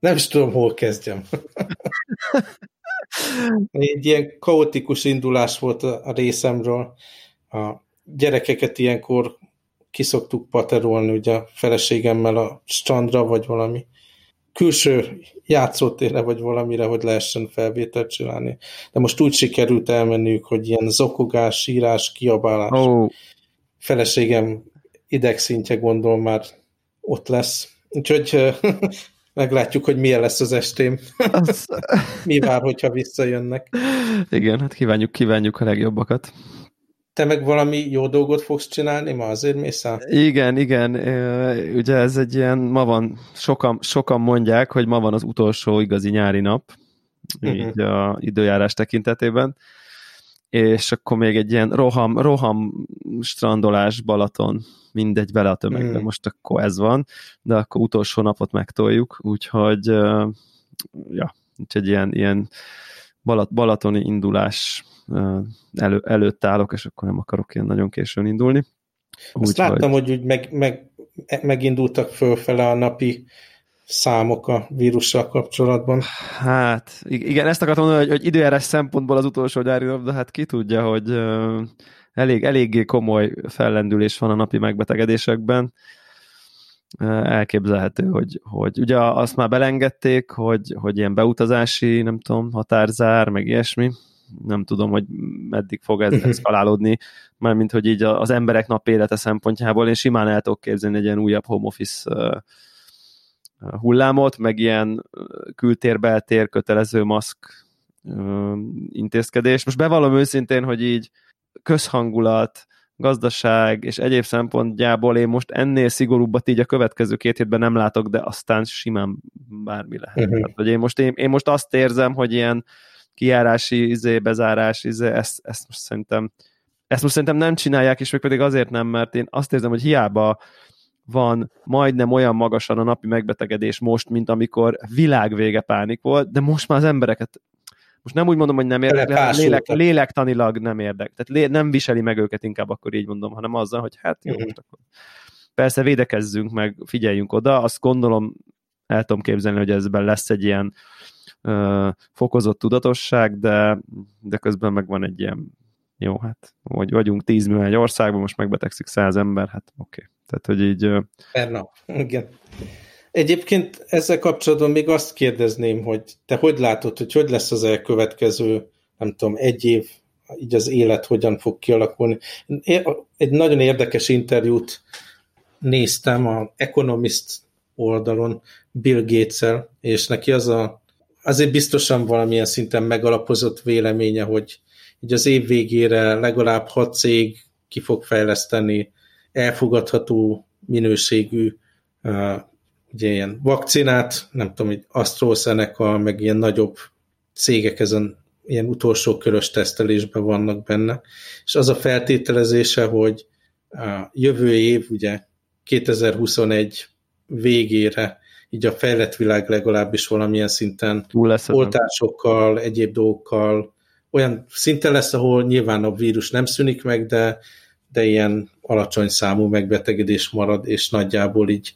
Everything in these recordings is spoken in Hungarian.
Nem is tudom, hol kezdjem. Egy ilyen kaotikus indulás volt a részemről. A gyerekeket ilyenkor kiszoktuk paterolni ugye a feleségemmel a strandra, vagy valami külső játszótére, vagy valamire, hogy lehessen felvételt csinálni. De most úgy sikerült elmenniük, hogy ilyen zokogás, sírás, kiabálás. Oh. Feleségem idegszintje gondolom már ott lesz. Úgyhogy meglátjuk, hogy milyen lesz az estém. Az... Mi vár, hogyha visszajönnek. Igen, hát kívánjuk, kívánjuk a legjobbakat. Te meg valami jó dolgot fogsz csinálni ma, azért mész el? Igen, igen. Ugye ez egy ilyen, ma van, sokan, sokan mondják, hogy ma van az utolsó igazi nyári nap, uh-huh. így a időjárás tekintetében és akkor még egy ilyen roham, roham strandolás Balaton, mindegy, bele a tömegbe, mm. most akkor ez van, de akkor utolsó napot megtoljuk, úgyhogy ja, úgyhogy ilyen, ilyen Balat, balatoni indulás elő, előtt állok, és akkor nem akarok ilyen nagyon későn indulni. Azt úgy, láttam, hogy, hogy úgy meg, meg, megindultak fölfele a napi számok a vírussal kapcsolatban. Hát, igen, ezt akartam mondani, hogy, hogy időjárás szempontból az utolsó gyári nap, de hát ki tudja, hogy elég, eléggé komoly fellendülés van a napi megbetegedésekben. Elképzelhető, hogy, hogy ugye azt már belengedték, hogy, hogy ilyen beutazási, nem tudom, határzár, meg ilyesmi. Nem tudom, hogy meddig fog ez eszkalálódni, mármint, hogy így az emberek nap élete szempontjából én simán el tudok képzelni egy ilyen újabb home office hullámot, meg ilyen kültér-beltér kötelező maszk intézkedés. Most bevallom őszintén, hogy így közhangulat, gazdaság és egyéb szempontjából én most ennél szigorúbbat így a következő két hétben nem látok, de aztán simán bármi lehet. Uh-huh. Tehát, hogy én, most, én, én most azt érzem, hogy ilyen kiárási, izé, bezárás, izé, ezt, ezt most szerintem ezt most szerintem nem csinálják, és még pedig azért nem, mert én azt érzem, hogy hiába van majdnem olyan magasan a napi megbetegedés most, mint amikor világvége pánik volt, de most már az embereket most nem úgy mondom, hogy nem érdek, lélek, lélektanilag nem érdek. Tehát lé, nem viseli meg őket, inkább akkor így mondom, hanem azzal, hogy hát jó, uh-huh. most akkor persze védekezzünk meg, figyeljünk oda, azt gondolom, el tudom képzelni, hogy ezben lesz egy ilyen ö, fokozott tudatosság, de, de közben meg van egy ilyen jó, hát vagy vagyunk 10 millió egy országban, most megbetegszik 100 ember, hát oké. Okay. Tehát, hogy így... Per nap, igen. Egyébként ezzel kapcsolatban még azt kérdezném, hogy te hogy látod, hogy hogy lesz az elkövetkező, nem tudom, egy év, így az élet hogyan fog kialakulni. Egy nagyon érdekes interjút néztem a Economist oldalon Bill gates és neki az a, azért biztosan valamilyen szinten megalapozott véleménye, hogy így az év végére legalább hat cég ki fog fejleszteni elfogadható minőségű uh, ugye ilyen vakcinát, nem tudom, hogy AstraZeneca, meg ilyen nagyobb cégek ezen ilyen utolsó körös tesztelésben vannak benne, és az a feltételezése, hogy a jövő év, ugye 2021 végére így a fejlett világ legalábbis valamilyen szinten oltásokkal, egyéb dolgokkal olyan szinten lesz, ahol nyilván a vírus nem szűnik meg, de, de ilyen alacsony számú megbetegedés marad, és nagyjából így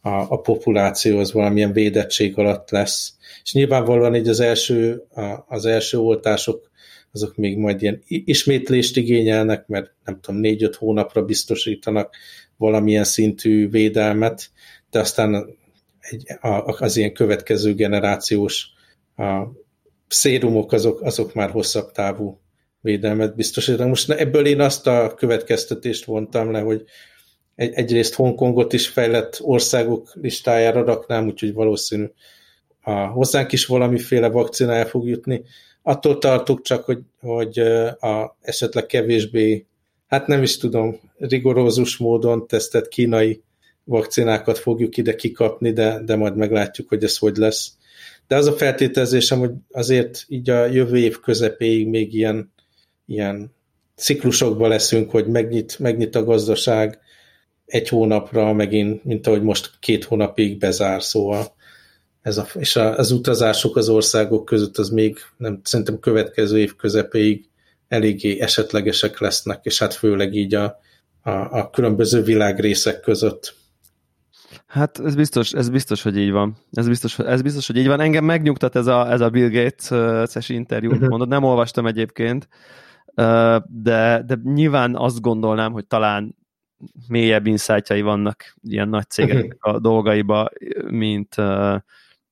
a, a populáció az valamilyen védettség alatt lesz. És nyilvánvalóan így az első, a, az első oltások azok még majd ilyen ismétlést igényelnek, mert nem tudom, négy-öt hónapra biztosítanak valamilyen szintű védelmet, de aztán egy, az ilyen következő generációs a szérumok azok, azok már hosszabb távú védelmet biztosítanak. Most ebből én azt a következtetést vontam le, hogy egy, egyrészt Hongkongot is fejlett országok listájára raknám, úgyhogy valószínű a, hozzánk is valamiféle vakcina el fog jutni. Attól tartok csak, hogy, hogy a, esetleg kevésbé, hát nem is tudom, rigorózus módon tesztett kínai vakcinákat fogjuk ide kikapni, de, de majd meglátjuk, hogy ez hogy lesz. De az a feltételezésem, hogy azért így a jövő év közepéig még ilyen, ilyen ciklusokban leszünk, hogy megnyit, megnyit a gazdaság egy hónapra, megint, mint ahogy most két hónapig bezár, szóval ez a, és az utazások az országok között az még nem, szerintem következő év közepéig eléggé esetlegesek lesznek, és hát főleg így a, a, a különböző világrészek között. Hát ez biztos, ez biztos, hogy így van. Ez biztos, ez biztos, hogy így van. Engem megnyugtat ez a, ez a Bill Gates-es interjú, uh-huh. mondod, nem olvastam egyébként, de, de nyilván azt gondolnám, hogy talán mélyebb insightjai vannak ilyen nagy cégek a dolgaiba, mint,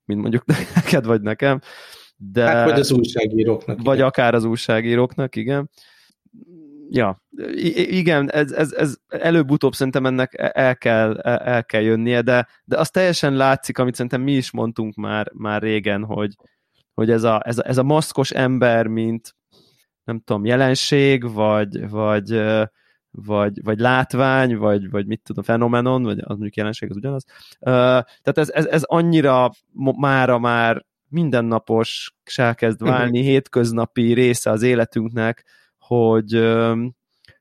mint mondjuk neked vagy nekem. De, hát vagy az újságíróknak. Vagy igen. akár az újságíróknak, igen. Ja, igen, ez, ez, ez előbb-utóbb szerintem ennek e, el kell, e, el kell jönnie, de, de az teljesen látszik, amit szerintem mi is mondtunk már, már régen, hogy, hogy ez, a, ez, a, ez a maszkos ember, mint nem tudom, jelenség, vagy, vagy, vagy, vagy látvány, vagy, vagy mit tudom, fenomenon, vagy az mondjuk jelenség, az ugyanaz. Tehát ez, ez, ez annyira mára már mindennapos elkezd válni, uh-huh. hétköznapi része az életünknek, hogy,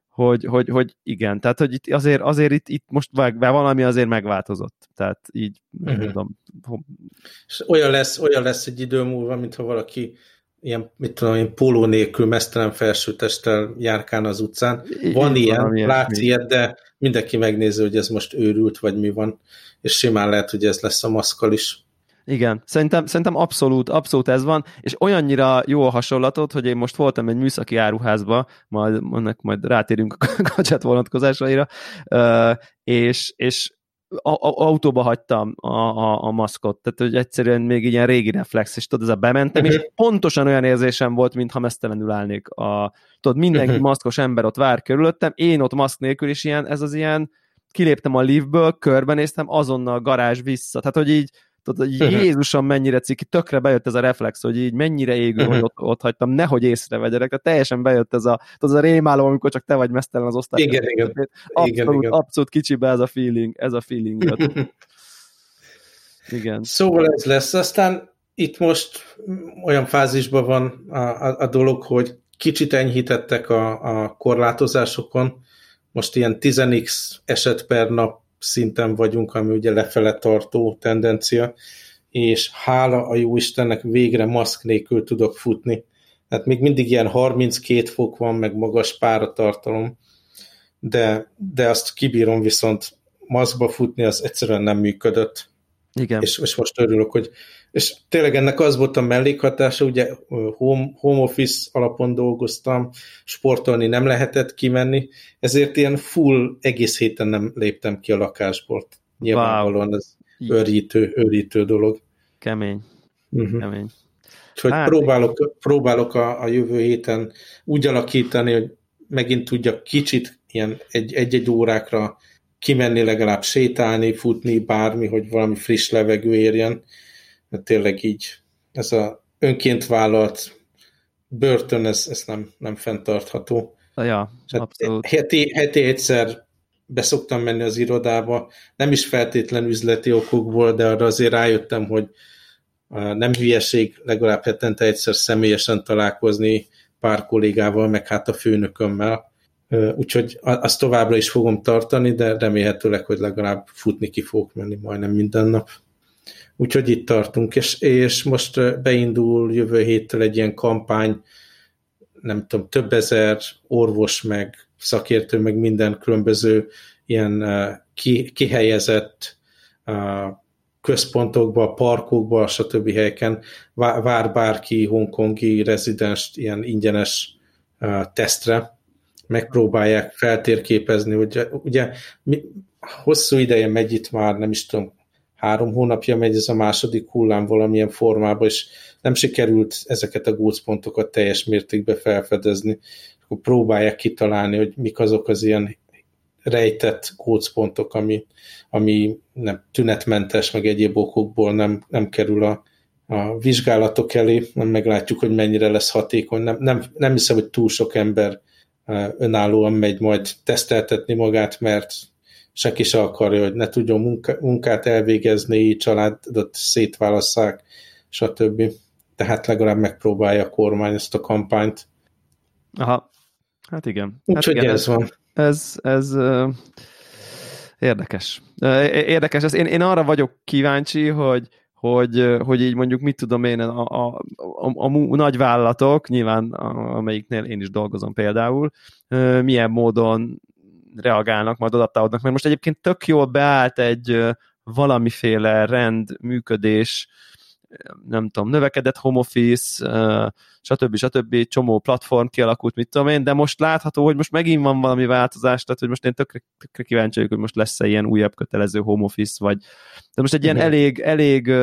hogy, hogy, hogy igen, tehát hogy itt azért, azért itt, itt most valami azért megváltozott, tehát így nem uh-huh. tudom. És olyan lesz, olyan lesz egy idő múlva, mintha valaki ilyen, mit tudom én, póló nélkül mesztelen felsőtesttel járkán az utcán. Van így ilyen, van, látsz ilyet, de mindenki megnézi, hogy ez most őrült, vagy mi van, és simán lehet, hogy ez lesz a maszkal is. Igen, szerintem, szerintem abszolút, abszolút ez van, és olyannyira jó a hasonlatot, hogy én most voltam egy műszaki áruházba, majd, ennek majd rátérünk a gadget vonatkozásaira, és, és a, a, autóba hagytam a, a, a maszkot, tehát hogy egyszerűen még ilyen régi reflex, és tudod, ez a bementem, uh-huh. és mhm. pontosan olyan érzésem volt, mintha mesztelenül állnék. A, tudod, mindenki uh-huh. maszkos ember ott vár körülöttem, én ott maszk nélkül, és ilyen, ez az ilyen, kiléptem a liftből, körbenéztem, azonnal garázs vissza, tehát hogy így Tudod, hogy Jézusom mennyire ciki, tökre bejött ez a reflex, hogy így mennyire égő, hogy ott, ott hagytam, nehogy észrevegyerek, tehát teljesen bejött ez a, tudod, az a rémálom, amikor csak te vagy mesztelen az osztály. Igen, igen. Abszolút, igen, igen. abszolút kicsibe ez a feeling, ez a feeling. igen. Szóval ez lesz, aztán itt most olyan fázisban van a, a, a dolog, hogy kicsit enyhítettek a, a korlátozásokon, most ilyen 10x eset per nap szinten vagyunk, ami ugye lefele tartó tendencia, és hála a jó Istennek végre maszk nélkül tudok futni. Hát még mindig ilyen 32 fok van, meg magas páratartalom, de, de azt kibírom viszont maszkba futni, az egyszerűen nem működött. Igen. És, és most örülök, hogy és tényleg ennek az volt a mellékhatása, ugye home, home office alapon dolgoztam, sportolni nem lehetett kimenni, ezért ilyen full egész héten nem léptem ki a lakásból. Nyilvánvalóan ez őrítő, őrítő dolog. Kemény. Uh-huh. Kemény. Úgyhogy hát, próbálok, próbálok a, a jövő héten úgy alakítani, hogy megint tudjak kicsit ilyen egy-egy órákra kimenni, legalább sétálni, futni, bármi, hogy valami friss levegő érjen, mert tényleg így ez a önként vállalt börtön, ez, ez nem, nem fenntartható. Ja, abszolút. Heti, heti egyszer beszoktam menni az irodába, nem is feltétlen üzleti okokból, de arra azért rájöttem, hogy nem hülyeség legalább hetente egyszer személyesen találkozni pár kollégával, meg hát a főnökömmel. Úgyhogy azt továbbra is fogom tartani, de remélhetőleg, hogy legalább futni ki fogok menni majdnem minden nap. Úgyhogy itt tartunk, és, és most beindul jövő héttől egy ilyen kampány, nem tudom, több ezer orvos, meg szakértő, meg minden különböző ilyen ki, kihelyezett központokba, parkokba, stb. helyeken vár bárki hongkongi rezidens ilyen ingyenes tesztre, megpróbálják feltérképezni, hogy ugye mi, hosszú ideje megy itt már, nem is tudom, három hónapja megy ez a második hullám valamilyen formában, és nem sikerült ezeket a gócpontokat teljes mértékben felfedezni. Akkor próbálják kitalálni, hogy mik azok az ilyen rejtett gócpontok, ami, ami nem tünetmentes, meg egyéb okokból nem, nem kerül a, a vizsgálatok elé, nem meglátjuk, hogy mennyire lesz hatékony. Nem, nem, nem hiszem, hogy túl sok ember önállóan megy majd teszteltetni magát, mert senki se akarja, hogy ne tudjon munkát elvégezni, családot szétválasszák, stb. Tehát legalább megpróbálja a kormány ezt a kampányt. Aha, hát igen. Úgyhogy hát ez van. Ez, ez uh, érdekes. Érdekes, ez én, én arra vagyok kíváncsi, hogy, hogy, hogy így mondjuk mit tudom én, a, a, a, a, a nagy vállalatok, nyilván amelyiknél én is dolgozom például, milyen módon reagálnak, majd adaptálódnak, mert most egyébként tök jól beállt egy valamiféle rend, működés, nem tudom, növekedett home office, stb. stb. csomó platform kialakult, mit tudom én, de most látható, hogy most megint van valami változás, tehát hogy most én tökre, tökre kíváncsi vagyok, hogy most lesz-e ilyen újabb kötelező home office, vagy de most egy ilyen elég, elég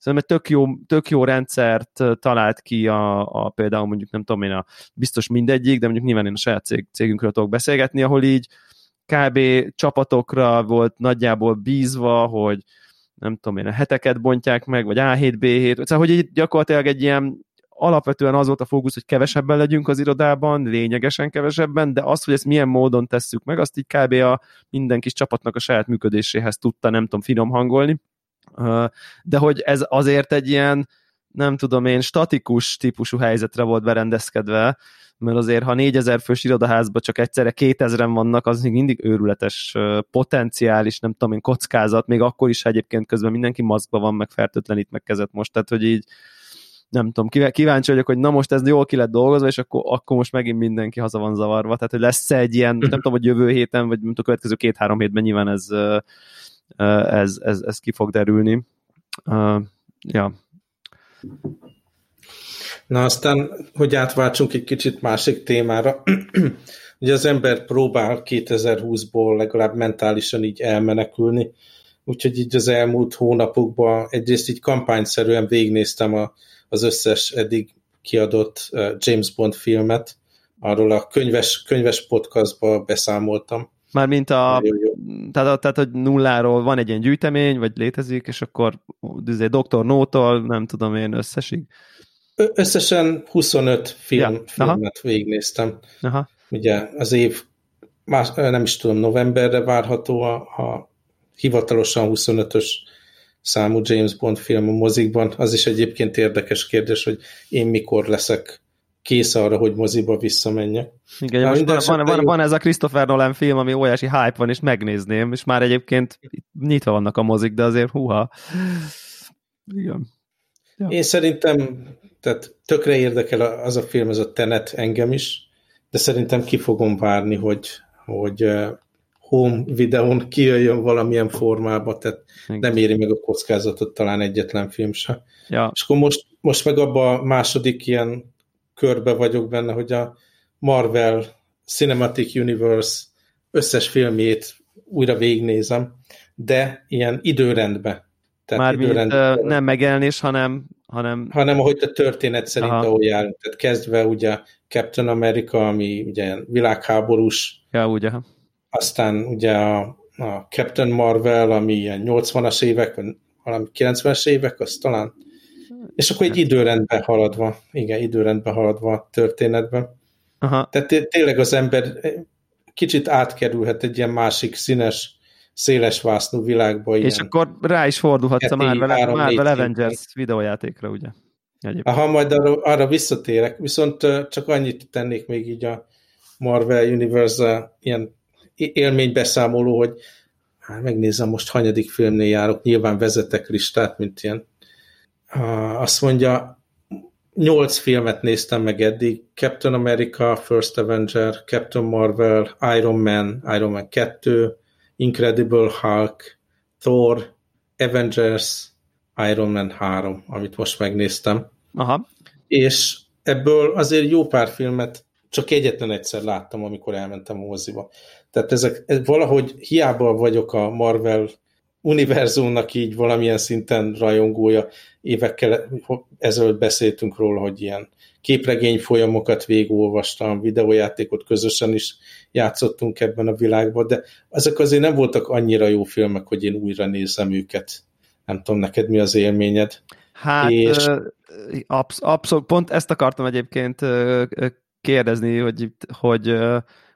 Szerintem egy tök jó, tök jó rendszert talált ki a, a, például mondjuk nem tudom én a biztos mindegyik, de mondjuk nyilván én a saját cég, cégünkről tudok beszélgetni, ahol így kb. csapatokra volt nagyjából bízva, hogy nem tudom én, a heteket bontják meg, vagy A7, B7, szóval hogy így gyakorlatilag egy ilyen alapvetően az volt a fókusz, hogy kevesebben legyünk az irodában, lényegesen kevesebben, de azt, hogy ezt milyen módon tesszük meg, azt így kb. a minden kis csapatnak a saját működéséhez tudta, nem tudom, finom hangolni. De hogy ez azért egy ilyen, nem tudom én, statikus típusú helyzetre volt berendezkedve, mert azért, ha 4000 fős irodaházban csak egyszerre 2000-en vannak, az még mindig őrületes potenciális, nem tudom én, kockázat, még akkor is, egyébként közben mindenki maszkba van, meg fertőtlenít meg kezet most, tehát hogy így nem tudom, kíváncsi vagyok, hogy na most ez jól ki lett dolgozva, és akkor, akkor most megint mindenki haza van zavarva, tehát hogy lesz egy ilyen, nem tudom, hogy jövő héten, vagy a következő két-három hétben nyilván ez, ez, ez, ez ki fog derülni. Ja. Na aztán, hogy átváltsunk egy kicsit másik témára. Ugye az ember próbál 2020-ból legalább mentálisan így elmenekülni, úgyhogy így az elmúlt hónapokban egyrészt így kampányszerűen végignéztem a, az összes eddig kiadott James Bond filmet, arról a könyves, könyves podcastba beszámoltam. Mármint a, tehát, tehát, hogy nulláról van egy ilyen gyűjtemény, vagy létezik, és akkor izé, Dr. No-tól, nem tudom én, összesig. Összesen 25 film, ja. filmet Aha. végignéztem. Aha. Ugye az év, más, nem is tudom, novemberre várható a, a hivatalosan 25-ös számú James Bond film a mozikban. Az is egyébként érdekes kérdés, hogy én mikor leszek kész arra, hogy moziba visszamenjek. Igen, most van, van, van, van, ez a Christopher Nolan film, ami óriási hype van, és megnézném, és már egyébként nyitva vannak a mozik, de azért húha. Igen. Ja. Én szerintem, tehát tökre érdekel az a film, ez a Tenet engem is, de szerintem ki fogom várni, hogy, hogy home videón kijöjjön valamilyen formába, tehát Igen. nem éri meg a kockázatot talán egyetlen film se. Ja. És akkor most, most meg abban a második ilyen körbe vagyok benne, hogy a Marvel Cinematic Universe összes filmjét újra végignézem, de ilyen időrendbe. Tehát Már időrendbe, mint, nem megjelenés, hanem hanem... Hanem ahogy a történet szerint Aha. ahogy áll. Tehát kezdve ugye Captain America, ami ugye világháborús. Ja, ugye. Aztán ugye a, a Captain Marvel, ami ilyen 80-as évek, vagy valami 90-es évek, az talán és akkor egy időrendben haladva, igen, időrendben haladva a történetben. Aha. Tehát tényleg az ember kicsit átkerülhet egy ilyen másik színes, széles vásznú világba. És ilyen akkor rá is fordulhatsz a Marvel, Marvel Avengers videójátékra, ugye? Egyébként. Aha, majd arra, arra visszatérek, viszont csak annyit tennék még így a Marvel Universe ilyen élménybeszámoló, hogy hát megnézem most hanyadik filmnél járok, nyilván vezetek listát, mint ilyen azt mondja, nyolc filmet néztem meg eddig, Captain America, First Avenger, Captain Marvel, Iron Man, Iron Man 2, Incredible Hulk, Thor, Avengers, Iron Man 3, amit most megnéztem. Aha. És ebből azért jó pár filmet csak egyetlen egyszer láttam, amikor elmentem a moziba. Tehát ezek, ez valahogy hiába vagyok a Marvel univerzumnak így valamilyen szinten rajongója. Évekkel ezelőtt beszéltünk róla, hogy ilyen képregény folyamokat végigolvastam, videójátékot közösen is játszottunk ebben a világban, de ezek azért nem voltak annyira jó filmek, hogy én újra nézem őket. Nem tudom, neked mi az élményed? Hát és... absz- abszolút, pont ezt akartam egyébként kérdezni, hogy, hogy,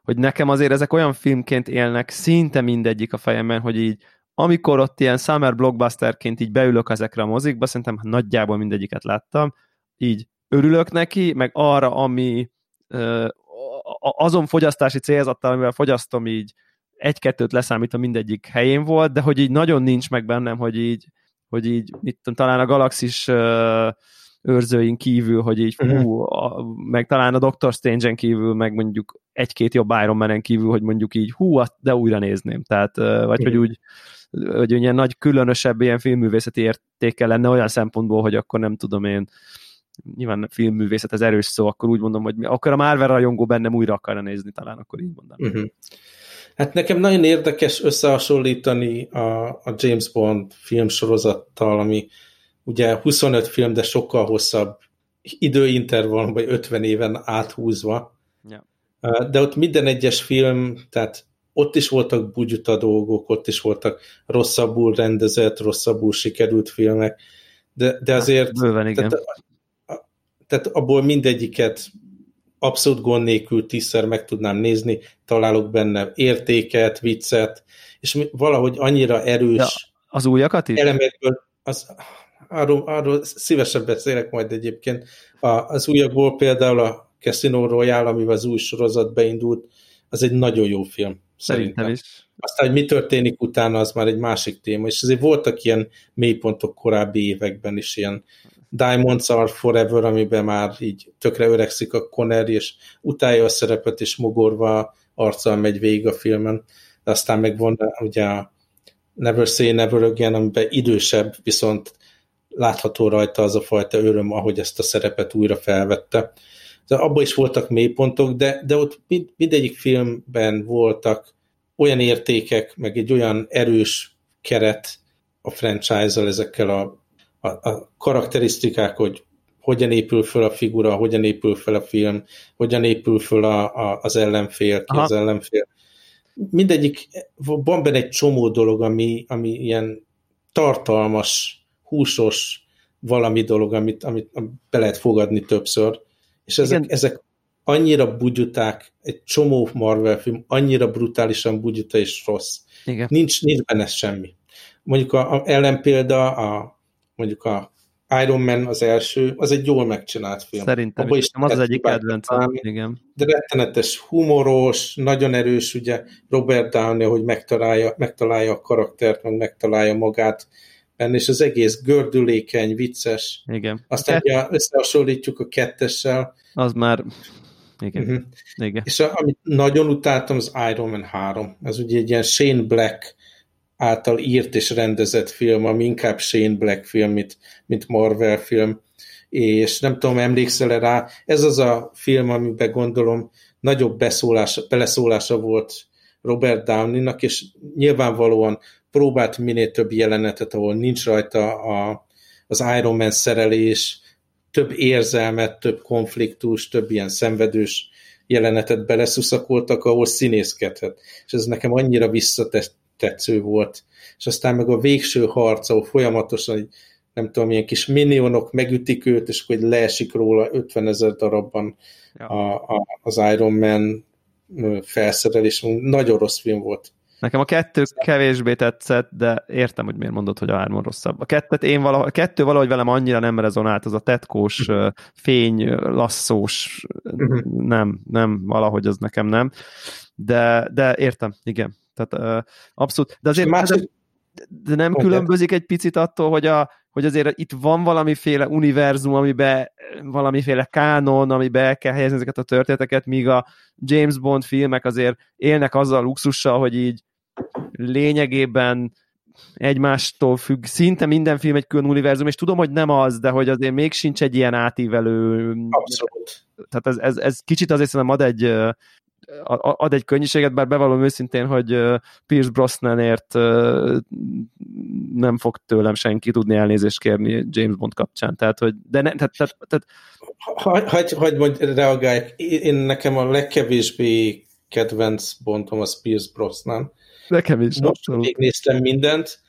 hogy nekem azért ezek olyan filmként élnek szinte mindegyik a fejemben, hogy így amikor ott ilyen summer blockbusterként így beülök ezekre a mozikba, szerintem nagyjából mindegyiket láttam, így örülök neki, meg arra, ami azon fogyasztási célzattal, amivel fogyasztom így egy-kettőt leszámítva mindegyik helyén volt, de hogy így nagyon nincs meg bennem, hogy így, hogy így mit talán a galaxis őrzőink kívül, hogy így uh-huh. hú, a, meg talán a Doctor Strange-en kívül, meg mondjuk egy-két jobb Iron Man-en kívül, hogy mondjuk így hú, de újra nézném. Tehát, vagy hogy úgy hogy ilyen nagy különösebb ilyen filmművészeti értéke lenne olyan szempontból, hogy akkor nem tudom én, nyilván filmművészet ez erős szó, akkor úgy mondom, hogy akkor a Marvel rajongó bennem újra akarna nézni, talán akkor így mondom. Uh-huh. Hát nekem nagyon érdekes összehasonlítani a, a James Bond filmsorozattal, ami ugye 25 film, de sokkal hosszabb időintervallum, vagy 50 éven áthúzva. Ja. De ott minden egyes film, tehát ott is voltak bugyuta dolgok, ott is voltak rosszabbul rendezett, rosszabbul sikerült filmek, de, de hát, azért... Hát, bőven, igen. Tehát, tehát abból mindegyiket abszolút gond nélkül tízszer meg tudnám nézni, találok benne értéket, viccet, és valahogy annyira erős ja, az újakat is? elemekből, az, arról, arról szívesebb beszélek majd egyébként. A, az újakból például a Casino Royale, amivel az új sorozat beindult, az egy nagyon jó film. Szerintem, szerintem. is. Aztán, hogy mi történik utána, az már egy másik téma, és azért voltak ilyen mélypontok korábbi években is, ilyen Diamonds Are Forever, amiben már így tökre öregszik a Conner, és utálja a szerepet, és mogorva arccal megy végig a filmen. De aztán meg van ugye a Never Say Never Again, amiben idősebb, viszont látható rajta az a fajta öröm, ahogy ezt a szerepet újra felvette. Abban is voltak mélypontok, de, de ott mind, mindegyik filmben voltak olyan értékek, meg egy olyan erős keret a franchise-zal, ezekkel a a, a karakterisztikák, hogy hogyan épül föl a figura, hogyan épül föl a film, hogyan épül föl a, a, az ellenfél, ki Aha. az ellenfél. Mindegyik, van benne egy csomó dolog, ami, ami ilyen tartalmas, húsos valami dolog, amit, amit be lehet fogadni többször, és ezek, ezek annyira bugyuták, egy csomó Marvel film, annyira brutálisan bugyuta és rossz. Igen. Nincs, nincs benne semmi. Mondjuk a, a ellenpélda a mondjuk a Iron Man az első, az egy jól megcsinált film. Szerintem Abba is, az az egyik kedvencem, igen. De rettenetes, humoros, nagyon erős, ugye Robert Downey, hogy megtalálja, megtalálja a karaktert, meg megtalálja magát benne, és az egész gördülékeny, vicces. Igen. Aztán ugye összehasonlítjuk a kettessel. Az már igen. Uh-huh. Igen. És a, amit nagyon utáltam, az Iron Man 3. Ez ugye egy ilyen Shane Black által írt és rendezett film, ami inkább Shane Black film, mint, mint Marvel film, és nem tudom, emlékszel -e rá, ez az a film, amiben gondolom nagyobb beszólása, beleszólása volt Robert Downey-nak, és nyilvánvalóan próbált minél több jelenetet, ahol nincs rajta a, az Iron Man szerelés, több érzelmet, több konfliktus, több ilyen szenvedős jelenetet beleszuszakoltak, ahol színészkedhet. És ez nekem annyira visszatett, tetsző volt. És aztán meg a végső harc, ahol folyamatosan nem tudom, ilyen kis minionok megütik őt, és hogy leesik róla 50 ezer darabban ja. a, a, az Iron Man felszerelés. Nagyon rossz film volt. Nekem a kettő kevésbé tetszett, de értem, hogy miért mondod, hogy a hárman rosszabb. A kettőt én valahogy, a kettő valahogy velem annyira nem rezonált, az a tetkós, fény, lasszós, mhm. nem, nem, valahogy az nekem nem. De, de értem, igen. Tehát abszolút. De azért más, de, de nem különbözik egy picit attól, hogy, a, hogy azért itt van valamiféle univerzum, amiben valamiféle kánon, amiben el kell helyezni ezeket a történeteket, míg a James Bond filmek azért élnek azzal a luxussal, hogy így lényegében egymástól függ, szinte minden film egy külön univerzum, és tudom, hogy nem az, de hogy azért még sincs egy ilyen átívelő... Abszolút. Tehát ez, ez, ez kicsit azért szerintem ad egy, ad egy könnyűséget, bár bevallom őszintén, hogy Pierce Brosnanért nem fog tőlem senki tudni elnézést kérni James Bond kapcsán. Tehát, hogy, de ne, tehát, tehát, tehát... Hagy, hagy, hagy mondj. Én nekem a legkevésbé kedvenc Bondom az Pierce Brosnan. Nekem is. Most még néztem mindent.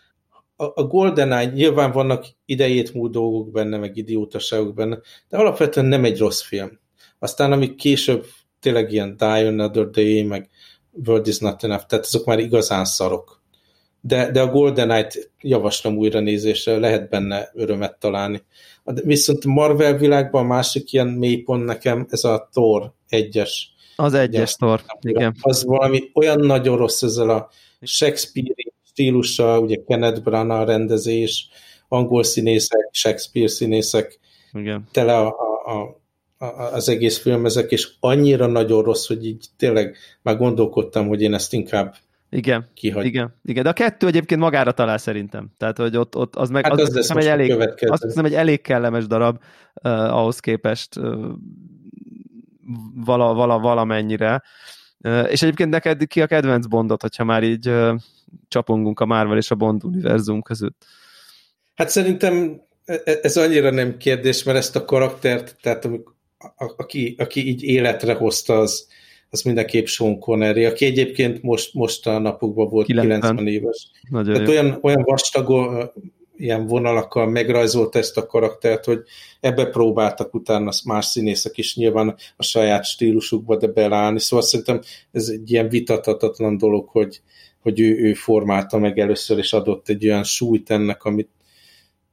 A, a GoldenEye nyilván vannak idejét múlt dolgok benne, meg idiótaságok benne, de alapvetően nem egy rossz film. Aztán, amik később tényleg ilyen Die Another Day, meg World is Not Enough, tehát azok már igazán szarok. De, de a Golden Knight javaslom újra nézésre, lehet benne örömet találni. Viszont Marvel világban a másik ilyen mélypont nekem, ez a Thor egyes. Az egyes Thor, igen. Az valami olyan nagyon rossz ezzel a Shakespeare stílussal, ugye Kenneth Branagh rendezés, angol színészek, Shakespeare színészek, igen. tele a, a, a az egész film ezek, és annyira nagyon rossz, hogy így tényleg már gondolkodtam, hogy én ezt inkább igen, kihagy. igen, igen, de a kettő egyébként magára talál szerintem. Tehát, hogy ott, ott az meg hát az, az nem egy elég, azt hiszem egy elég kellemes darab uh, ahhoz képest uh, vala, vala, valamennyire. És egyébként neked ki a kedvenc Bondot, hogyha már így csapongunk a Marvel és a Bond univerzum között? Hát szerintem e, e, ez annyira nem kérdés, mert ezt a karaktert, tehát a, aki, aki így életre hozta, az, az mindenképp Sean Connery, aki egyébként most, most a napokban volt 90, 90 éves. Nagyon Tehát olyan, olyan vastag ilyen vonalakkal megrajzolt ezt a karaktert, hogy ebbe próbáltak utána más színészek is nyilván a saját stílusukba de beleállni, szóval szerintem ez egy ilyen vitathatatlan dolog, hogy, hogy ő, ő formálta meg először, és adott egy olyan súlyt ennek, amit,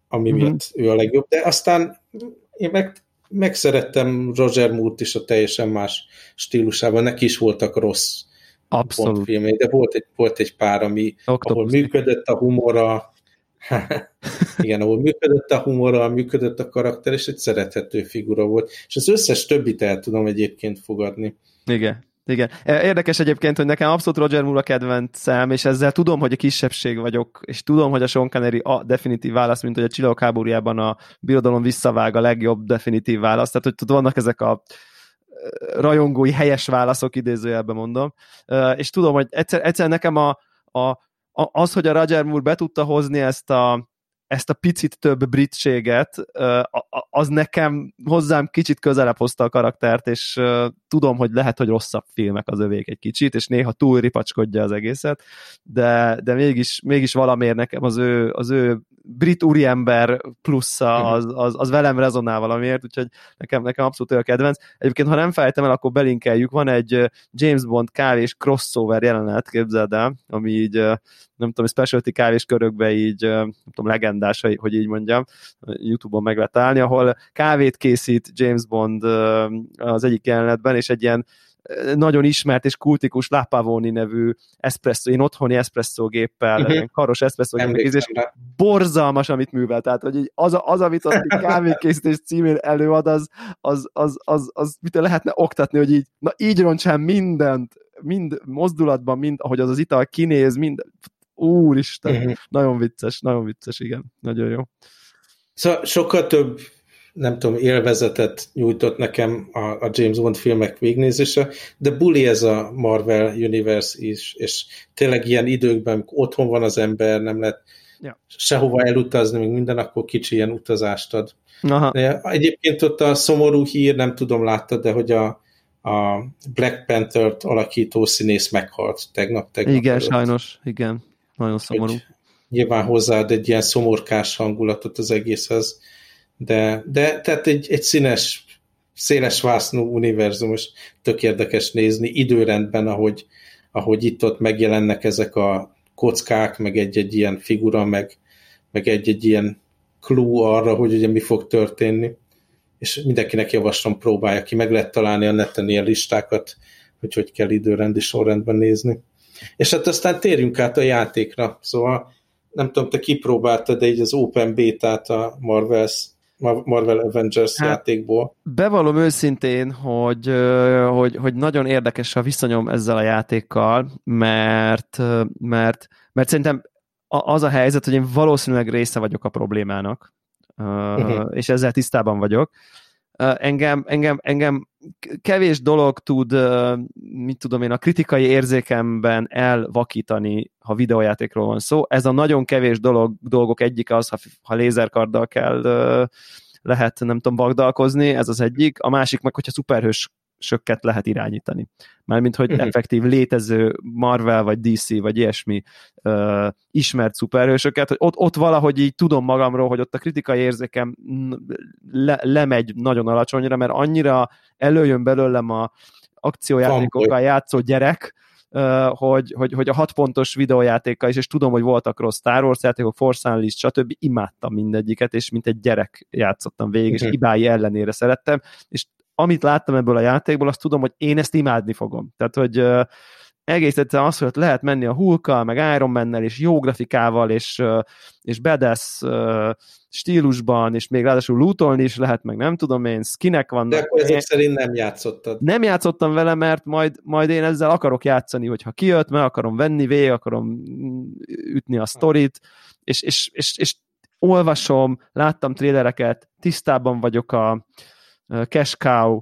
ami mm-hmm. miatt ő a legjobb. De aztán én meg megszerettem Roger Moore-t is a teljesen más stílusában, neki is voltak rossz Abszolút. filmei, de volt egy, volt egy pár, ami, Octopus. ahol működött a humora, igen, ahol működött a humora, működött a karakter, és egy szerethető figura volt, és az összes többit el tudom egyébként fogadni. Igen. Igen. E, érdekes egyébként, hogy nekem abszolút Roger Moore a kedvencem, és ezzel tudom, hogy a kisebbség vagyok, és tudom, hogy a Sean Connery a definitív válasz, mint hogy a Csillagok háborújában a birodalom visszavág a legjobb definitív válasz. Tehát, hogy tud, vannak ezek a e, rajongói helyes válaszok, idézőjelben mondom. E, és tudom, hogy egyszer, egyszer nekem a, a, az, hogy a Roger Moore be tudta hozni ezt a, ezt a picit több britséget, az nekem hozzám kicsit közelebb hozta a karaktert, és tudom, hogy lehet, hogy rosszabb filmek az övék egy kicsit, és néha túl ripacskodja az egészet, de, de mégis, mégis valamiért nekem az ő, az ő brit úriember plusza, mhm. az, az, az velem rezonál valamiért, úgyhogy nekem, nekem abszolút ő a kedvenc. Egyébként, ha nem fejtem el, akkor belinkeljük, van egy James Bond kávés crossover jelenet, képzeld el, ami így, nem tudom, specialty kávés körökbe így, nem tudom, legendás, hogy így mondjam, YouTube-on meg lehet állni, ahol kávét készít James Bond az egyik jelenetben, és egy ilyen nagyon ismert és kultikus Lapavoni nevű espresso, én otthoni espresso géppel, uh-huh. karos espresso géppel, és borzalmas, amit művel. Tehát, hogy az, az amit a kávékészítés címén előad, az, az, az, az, az mit lehetne oktatni, hogy így, na így roncsán mindent, mind mozdulatban, mind ahogy az az ital kinéz, mind úristen, uh-huh. nagyon vicces, nagyon vicces, igen, nagyon jó. Szóval sokkal több nem tudom, élvezetet nyújtott nekem a, a James Bond filmek végnézése, de buli ez a Marvel Universe is, és tényleg ilyen időkben, amikor otthon van az ember, nem lehet ja. sehova elutazni, még minden akkor kicsi ilyen utazást ad. Aha. Egyébként ott a szomorú hír, nem tudom, láttad, de hogy a, a Black Panther-t alakító színész meghalt tegnap. tegnap igen, előtt. sajnos, igen. Nagyon szomorú. Hogy nyilván hozzáad egy ilyen szomorkás hangulatot az egészhez de, de tehát egy, egy színes, széles vásznú univerzum, és tök érdekes nézni időrendben, ahogy, ahogy itt-ott megjelennek ezek a kockák, meg egy-egy ilyen figura, meg, meg egy-egy ilyen clue arra, hogy ugye mi fog történni. És mindenkinek javaslom, próbálja ki, meg lehet találni a neten ilyen listákat, hogy hogy kell időrendi sorrendben nézni. És hát aztán térjünk át a játékra. Szóval nem tudom, te kipróbáltad de így az Open Beta-t a Marvels Marvel Avengers hát, játékból. Bevallom őszintén, hogy, hogy, hogy nagyon érdekes a viszonyom ezzel a játékkal, mert, mert, mert szerintem az a helyzet, hogy én valószínűleg része vagyok a problémának, uh-huh. és ezzel tisztában vagyok. Engem, engem, engem kevés dolog tud, mit tudom én, a kritikai érzékemben elvakítani, ha videójátékról van szó. Ez a nagyon kevés dolog, dolgok egyik az, ha, ha lézerkarddal kell lehet, nem tudom, vagdalkozni, ez az egyik. A másik meg, hogyha szuperhős sökket lehet irányítani. Mármint, hogy uh-huh. effektív létező Marvel, vagy DC, vagy ilyesmi uh, ismert szuperhősöket, hogy ott, ott valahogy így tudom magamról, hogy ott a kritikai érzékem le, lemegy nagyon alacsonyra, mert annyira előjön belőlem a akciójátékokkal játszó gyerek, hogy, hogy, hogy a hat pontos videójátékkal is, és tudom, hogy voltak rossz Star Wars játékok, Force Unleashed, stb. imádtam mindegyiket, és mint egy gyerek játszottam végig, és uh-huh. hibái ellenére szerettem, és amit láttam ebből a játékból, azt tudom, hogy én ezt imádni fogom. Tehát, hogy egész egyszerűen az, hogy lehet menni a hulkkal, meg Iron Man-nel, és jó grafikával, és, és badass stílusban, és még ráadásul lootolni is lehet, meg nem tudom én, skinek vannak. De akkor ezek szerint nem játszottad. Nem játszottam vele, mert majd, majd én ezzel akarok játszani, hogyha kijött, meg akarom venni, végig akarom ütni a sztorit, és, és, és, és olvasom, láttam trélereket, tisztában vagyok a cash cow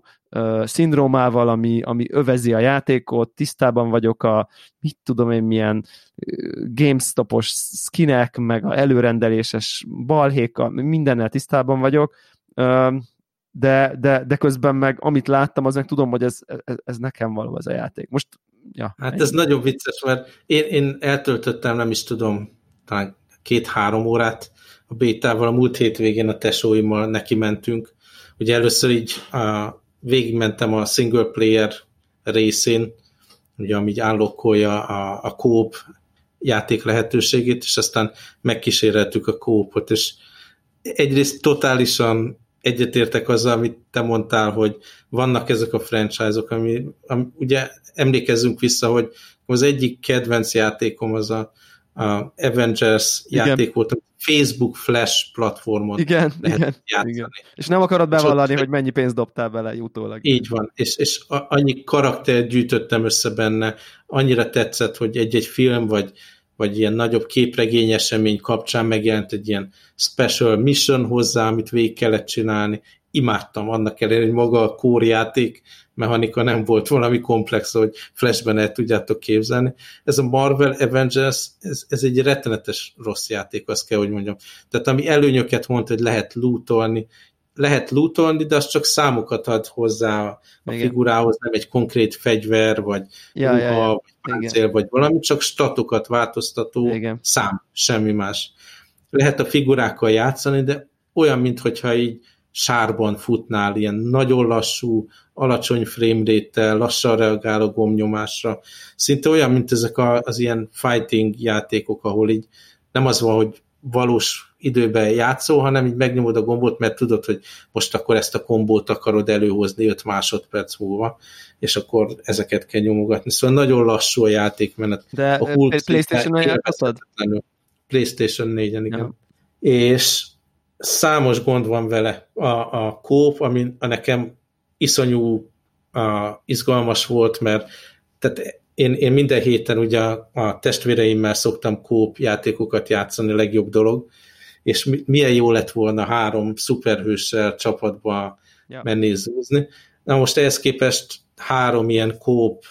szindrómával, ami, ami övezi a játékot, tisztában vagyok a mit tudom én milyen GameStop-os skinek, meg a előrendeléses balhékkal, mindennel tisztában vagyok, de, de, de közben meg amit láttam, az meg tudom, hogy ez, ez, ez nekem való ez a játék. Most, ja. Hát ennyi. ez nagyon vicces, mert én, én eltöltöttem, nem is tudom, talán két-három órát a bétával, a múlt hétvégén a tesóimmal neki mentünk. Ugye először így a, végigmentem a single player részén, ugye ami állokkolja a, a kóp játék lehetőségét, és aztán megkíséreltük a kópot, és egyrészt totálisan egyetértek azzal, amit te mondtál, hogy vannak ezek a franchise-ok, ami, ami ugye emlékezzünk vissza, hogy az egyik kedvenc játékom az a Avengers Igen. játék volt, Facebook Flash platformon igen, igen, igen. És nem akarod bevallani, hogy mennyi pénzt dobtál bele utólag. Így van, és, és annyi karaktert gyűjtöttem össze benne, annyira tetszett, hogy egy-egy film, vagy, vagy ilyen nagyobb képregény esemény kapcsán megjelent egy ilyen special mission hozzá, amit végig kellett csinálni. Imádtam annak ellenére, hogy maga a kórjáték mechanika nem volt valami komplex, hogy flashben el tudjátok képzelni. Ez a Marvel Avengers, ez, ez egy rettenetes rossz játék, azt kell, hogy mondjam. Tehát ami előnyöket mond, hogy lehet lootolni, lehet lootolni, de az csak számokat ad hozzá a Igen. figurához, nem egy konkrét fegyver, vagy ja, ruha, ja, ja. vagy páncél, vagy valami, csak statokat változtató Igen. szám, semmi más. Lehet a figurákkal játszani, de olyan, mintha így sárban futnál, ilyen nagyon lassú, alacsony frame lassan reagáló gomnyomásra. Szinte olyan, mint ezek az ilyen fighting játékok, ahol így nem az van, hogy valós időben játszol, hanem így megnyomod a gombot, mert tudod, hogy most akkor ezt a kombót akarod előhozni 5 másodperc múlva, és akkor ezeket kell nyomogatni. Szóval nagyon lassú a játékmenet. De a PlayStation-on játszottad? PlayStation 4-en, igen. Ja. És számos gond van vele a, a kóp, ami a nekem iszonyú a, izgalmas volt, mert tehát én, én minden héten ugye a, a testvéreimmel szoktam kóp játékokat játszani, a legjobb dolog, és milyen jó lett volna három szuperhőssel csapatba ja. menni zúzni. Na most ehhez képest három ilyen kóp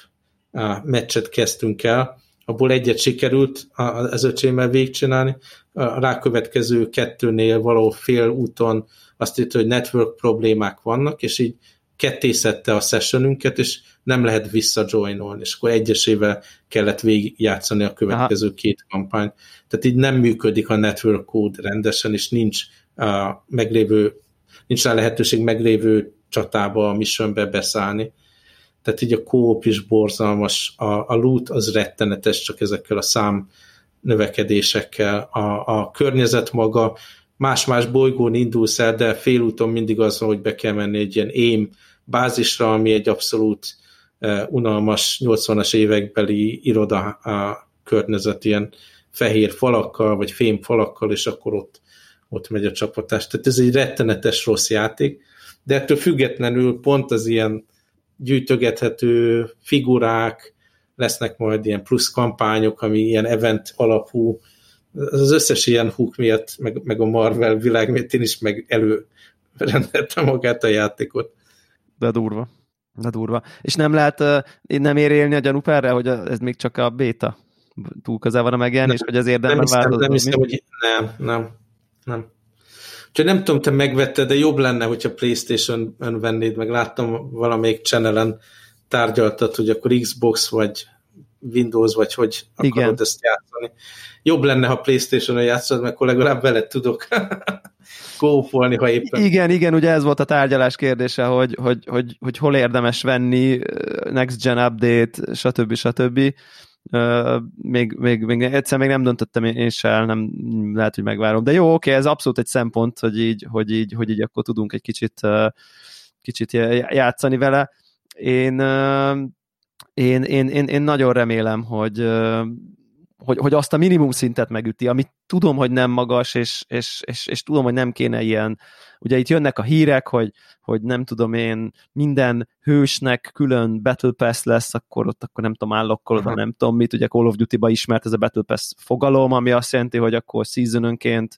meccset kezdtünk el, abból egyet sikerült az öcsémmel végigcsinálni, a rákövetkező kettőnél való fél úton azt írta, hogy network problémák vannak, és így kettészette a sessionünket, és nem lehet visszajoinolni, és akkor egyesével kellett végigjátszani a következő Aha. két kampányt. Tehát így nem működik a network code rendesen, és nincs a meglévő, nincs rá lehetőség meglévő csatába, a missionbe beszállni. Tehát így a kóp is borzalmas, a, a loot az rettenetes, csak ezekkel a szám növekedésekkel. A, a környezet maga más-más bolygón indulsz el, de félúton mindig az van, hogy be kell menni egy ilyen aim bázisra, ami egy abszolút uh, unalmas 80-as évekbeli iroda a környezet ilyen fehér falakkal, vagy fém falakkal, és akkor ott, ott megy a csapatás. Tehát ez egy rettenetes rossz játék, de ettől függetlenül pont az ilyen gyűjtögethető figurák, lesznek majd ilyen plusz kampányok, ami ilyen event alapú, az összes ilyen húk miatt, meg, meg a Marvel világ miatt én is meg előrendeltem magát a játékot. De durva. De durva. És nem lehet, nem ér élni a gyanúperre, hogy ez még csak a béta túl közel van a megjelenés, hogy az érdemben változni? Nem hiszem, hogy nem, nem, nem. Úgyhogy nem tudom, te megvetted, de jobb lenne, hogyha Playstation-ön vennéd, meg láttam valamelyik channelen tárgyaltat, hogy akkor Xbox vagy Windows, vagy hogy akarod Igen. ezt játszani. Jobb lenne, ha Playstation-on játszod, mert akkor legalább veled tudok kópolni, ha éppen. Igen, igen, ugye ez volt a tárgyalás kérdése, hogy, hogy, hogy, hogy hol érdemes venni, next gen update, stb. stb. Uh, még, még, még egyszer még nem döntöttem én se nem lehet, hogy megvárom. De jó, oké, ez abszolút egy szempont, hogy így, hogy így, hogy így akkor tudunk egy kicsit, kicsit játszani vele. Én, uh, én, én, én, én nagyon remélem, hogy, hogy, hogy azt a minimum szintet megüti, amit tudom, hogy nem magas, és, és, és, és tudom, hogy nem kéne ilyen, ugye itt jönnek a hírek, hogy, hogy nem tudom én, minden hősnek külön Battle Pass lesz, akkor ott akkor nem tudom, állokkolod, uh-huh. nem tudom mit, ugye Call of Duty-ba ismert ez a Battle Pass fogalom, ami azt jelenti, hogy akkor seasonönként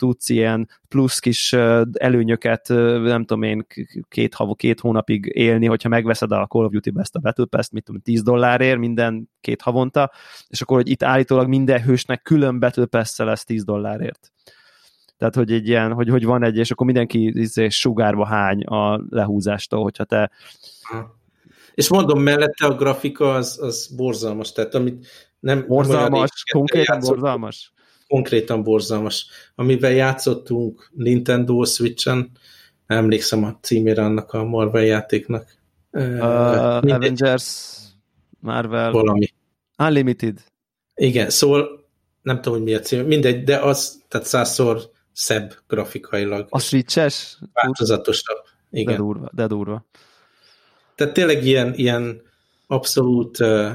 tudsz ilyen plusz kis előnyöket, nem tudom én, két, hav, két hónapig élni, hogyha megveszed a Call of Duty-be ezt a Battle Pass-t, mit tudom, 10 dollárért minden két havonta, és akkor, hogy itt állítólag minden hősnek külön Battle pass lesz 10 dollárért. Tehát, hogy egy ilyen, hogy, hogy van egy, és akkor mindenki izé, sugárba hány a lehúzástól, hogyha te és mondom, mellette a grafika az, az borzalmas, tehát amit nem... Borzalmas, konkrétan borzalmas? Konkrétan borzalmas. Amivel játszottunk Nintendo Switch-en, emlékszem a címére annak a Marvel játéknak. Uh, Avengers, Marvel, valami. Unlimited. Igen, szóval nem tudom, hogy mi a cím, mindegy, de az, tehát százszor szebb grafikailag. A switches? Változatosabb. Igen. De durva, de durva. Tehát tényleg ilyen, ilyen abszolút uh,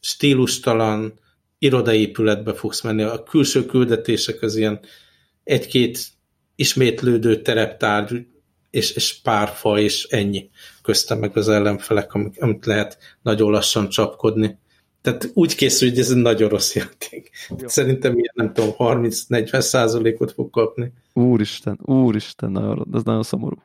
stílustalan, irodaépületbe fogsz menni. A külső küldetések az ilyen egy-két ismétlődő tereptárgy, és, és pár fa, és ennyi. Köztem meg az ellenfelek, amit lehet nagyon lassan csapkodni. Tehát úgy készül, hogy ez egy nagyon rossz játék. Jó. Szerintem ilyen, nem tudom, 30-40 százalékot fog kapni. Úristen, úristen, ez nagyon szomorú.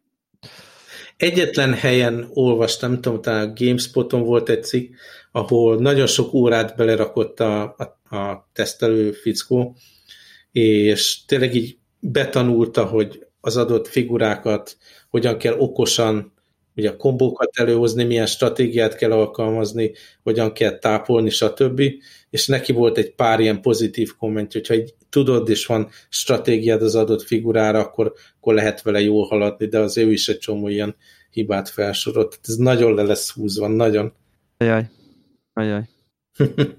Egyetlen helyen olvastam, nem tudom, talán a GameSpoton volt egy cikk, ahol nagyon sok órát belerakott a, a, a tesztelő fickó, és tényleg így betanulta, hogy az adott figurákat hogyan kell okosan, ugye a kombókat előhozni, milyen stratégiát kell alkalmazni, hogyan kell tápolni, stb. És neki volt egy pár ilyen pozitív komment, hogyha egy tudod, és van stratégiád az adott figurára, akkor, akkor lehet vele jól haladni, de az ő is egy csomó ilyen hibát felsorolt. Ez nagyon le lesz húzva, nagyon. Ajaj. Ajaj.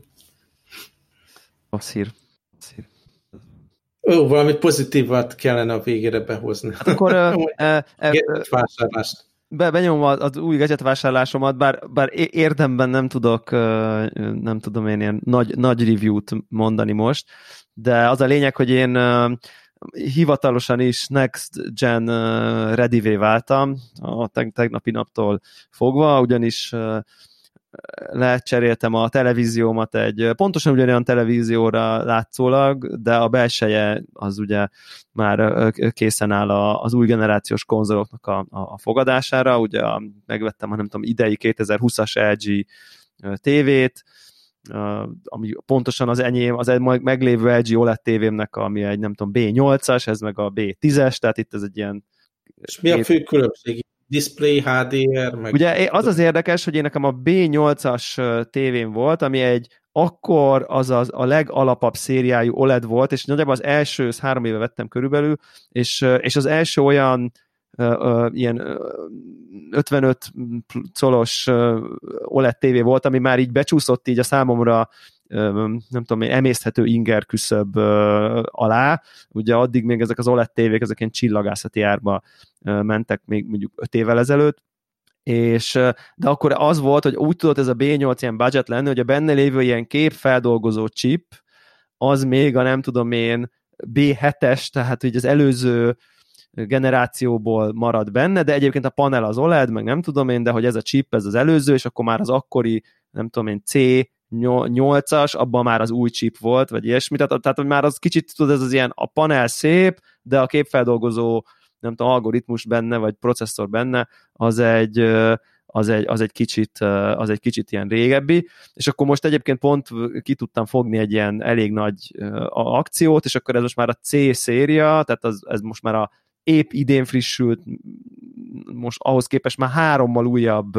Hír. hír. Ó, valami pozitívat kellene a végére behozni. Hát akkor uh, uh, uh, vásárlást. Be, benyomom az új gadget vásárlásomat, bár, bár érdemben nem tudok, nem tudom én ilyen nagy, nagy review-t mondani most, de az a lényeg, hogy én hivatalosan is Next Gen ready váltam a tegnapi naptól fogva, ugyanis lecseréltem a televíziómat egy pontosan ugyanolyan televízióra látszólag, de a belseje az ugye már készen áll az új generációs konzoloknak a, a fogadására, ugye megvettem a nem tudom idei 2020-as LG tévét, ami pontosan az enyém, az egy meglévő LG OLED tévémnek, ami egy nem tudom B8-as, ez meg a B10-es, tehát itt ez egy ilyen és mi a fő különbség? Display, HDR, meg... Ugye az az érdekes, hogy én nekem a B8-as tévém volt, ami egy akkor az az a legalapabb szériájú OLED volt, és nagyjából az első, az három éve vettem körülbelül, és, és az első olyan uh, ilyen uh, 55 colos uh, OLED tévé volt, ami már így becsúszott így a számomra nem tudom, emészthető inger küszöb alá. Ugye addig még ezek az OLED tévék, ezek ilyen csillagászati árba mentek még mondjuk 5 évvel ezelőtt, és, de akkor az volt, hogy úgy tudott ez a B8 ilyen budget lenni, hogy a benne lévő ilyen képfeldolgozó chip, az még a nem tudom én B7-es, tehát hogy az előző generációból marad benne, de egyébként a panel az OLED, meg nem tudom én, de hogy ez a chip, ez az előző, és akkor már az akkori, nem tudom én, C 8-as, abban már az új chip volt, vagy ilyesmi, tehát, tehát már az kicsit, tudod, ez az ilyen, a panel szép, de a képfeldolgozó, nem tudom, algoritmus benne, vagy processzor benne, az egy, az egy, az egy, kicsit, az egy kicsit ilyen régebbi, és akkor most egyébként pont ki tudtam fogni egy ilyen elég nagy akciót, és akkor ez most már a C széria, tehát az, ez most már a épp idén frissült, most ahhoz képest már hárommal újabb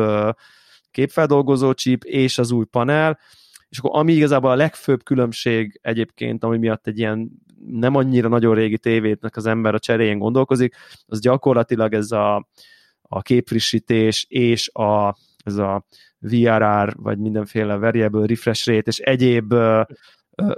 képfeldolgozó chip és az új panel, és akkor ami igazából a legfőbb különbség egyébként, ami miatt egy ilyen nem annyira nagyon régi tévétnek az ember a cseréjén gondolkozik, az gyakorlatilag ez a, a képfrissítés és a, ez a VRR, vagy mindenféle variable refresh rate, és egyéb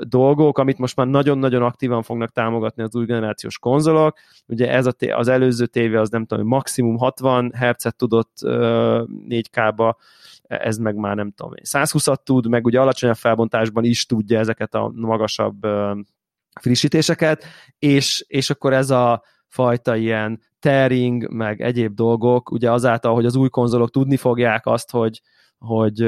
dolgok, amit most már nagyon-nagyon aktívan fognak támogatni az új generációs konzolok. Ugye ez a az előző tévé az nem tudom, maximum 60 Hz tudott 4K-ba ez meg már nem tudom, 120-at tud, meg ugye alacsonyabb felbontásban is tudja ezeket a magasabb frissítéseket, és, és akkor ez a fajta ilyen tearing, meg egyéb dolgok, ugye azáltal, hogy az új konzolok tudni fogják azt, hogy, hogy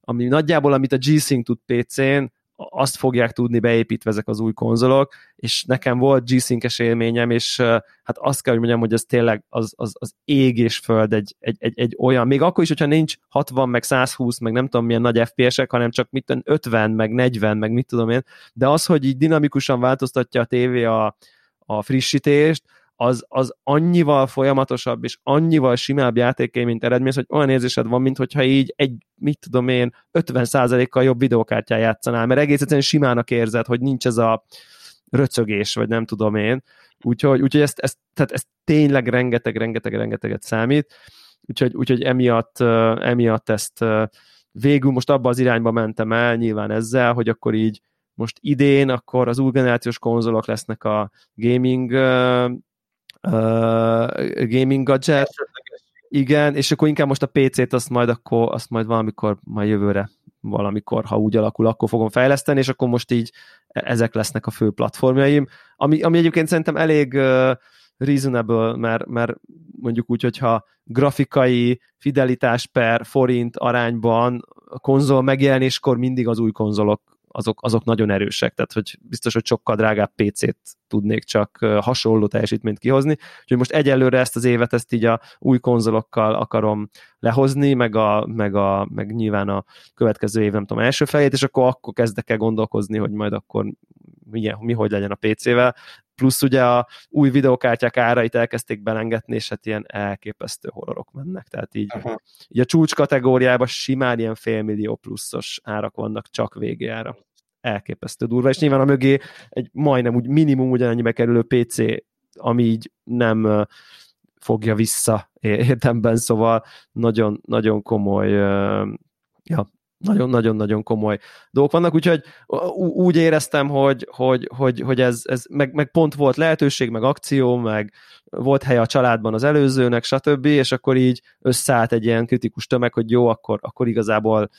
ami nagyjából, amit a G-Sync tud PC-n, azt fogják tudni beépítve ezek az új konzolok, és nekem volt G-Sync-es élményem, és hát azt kell, hogy mondjam, hogy ez tényleg az, az, az ég és föld egy, egy, egy, egy olyan, még akkor is, hogyha nincs 60, meg 120, meg nem tudom milyen nagy FPS-ek, hanem csak mit 50, meg 40, meg mit tudom én, de az, hogy így dinamikusan változtatja a tévé a, a frissítést, az, az annyival folyamatosabb és annyival simább játékélményt eredményez, hogy olyan érzésed van, mintha így egy, mit tudom én, 50%-kal jobb videókártyán játszanál, mert egész egyszerűen simának érzed, hogy nincs ez a röcögés, vagy nem tudom én. Úgyhogy, úgyhogy ezt, ezt, tehát ez tényleg rengeteg, rengeteg, rengeteget számít. Úgyhogy, úgyhogy emiatt, emiatt ezt végül most abba az irányba mentem el, nyilván ezzel, hogy akkor így most idén, akkor az új generációs konzolok lesznek a gaming uh, gaming gadget. Igen, és akkor inkább most a PC-t azt majd akkor, azt majd valamikor, majd jövőre valamikor, ha úgy alakul, akkor fogom fejleszteni, és akkor most így ezek lesznek a fő platformjaim, ami, ami egyébként szerintem elég uh, reasonable, mert, mert mondjuk úgy, hogyha grafikai fidelitás per forint arányban a konzol megjelenéskor mindig az új konzolok azok, azok nagyon erősek, tehát hogy biztos, hogy sokkal drágább PC-t tudnék csak hasonló teljesítményt kihozni, úgyhogy most egyelőre ezt az évet ezt így a új konzolokkal akarom lehozni, meg, a, meg, a, meg nyilván a következő év, nem tudom, első fejét, és akkor, akkor kezdek el gondolkozni, hogy majd akkor milyen, mi hogy legyen a PC-vel, plusz ugye a új videokártyák árait elkezdték belengetni, és hát ilyen elképesztő horrorok mennek, tehát így, így a csúcs kategóriában simán ilyen félmillió pluszos árak vannak csak végéjára. Elképesztő durva, és nyilván a mögé egy majdnem úgy minimum ugyanannyibe kerülő PC, ami így nem fogja vissza értemben, szóval nagyon, nagyon komoly ja, nagyon-nagyon-nagyon komoly dolgok vannak, úgyhogy úgy éreztem, hogy, hogy, hogy, hogy ez, ez meg, meg, pont volt lehetőség, meg akció, meg volt helye a családban az előzőnek, stb., és akkor így összeállt egy ilyen kritikus tömeg, hogy jó, akkor, akkor igazából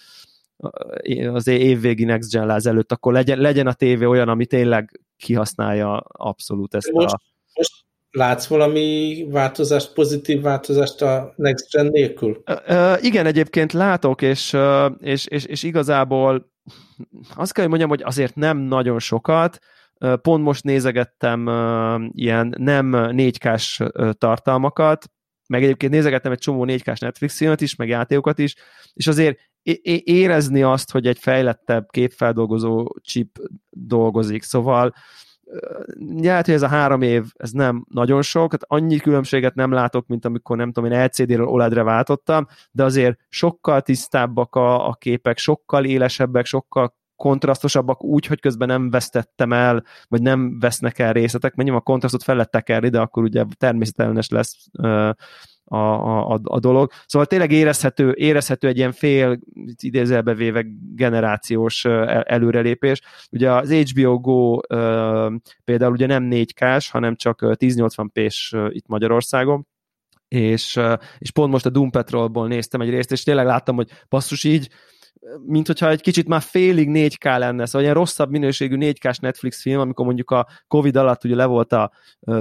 az évvégi Next Gen láz előtt, akkor legyen, legyen a tévé olyan, ami tényleg kihasználja abszolút ezt most, a... Most Látsz valami változást, pozitív változást a Next Gen nélkül? Igen, egyébként látok, és, és, és, és igazából azt kell, hogy mondjam, hogy azért nem nagyon sokat, pont most nézegettem ilyen nem 4K-s uh, tartalmakat, meg egyébként nézegettem egy csomó 4K-s Netflix filmet is, meg játékokat is, és azért érezni azt, hogy egy fejlettebb képfeldolgozó chip dolgozik, szóval uh, lehet, hogy ez a három év, ez nem nagyon sok, hát annyi különbséget nem látok, mint amikor nem tudom, én LCD-ről OLED-re váltottam, de azért sokkal tisztábbak a, a képek, sokkal élesebbek, sokkal kontrasztosabbak úgy, hogy közben nem vesztettem el, vagy nem vesznek el részletek, mert a kontrasztot fel lehet tekerni, de akkor ugye természetellenes lesz a, a, a dolog. Szóval tényleg érezhető, érezhető egy ilyen fél, idézelbe véve generációs előrelépés. Ugye az HBO Go például ugye nem 4K-s, hanem csak 1080p-s itt Magyarországon, és, és pont most a Doom Patrolból néztem egy részt, és tényleg láttam, hogy basszus így mint hogyha egy kicsit már félig 4K lenne, szóval ilyen rosszabb minőségű 4K-s Netflix film, amikor mondjuk a Covid alatt ugye le volt a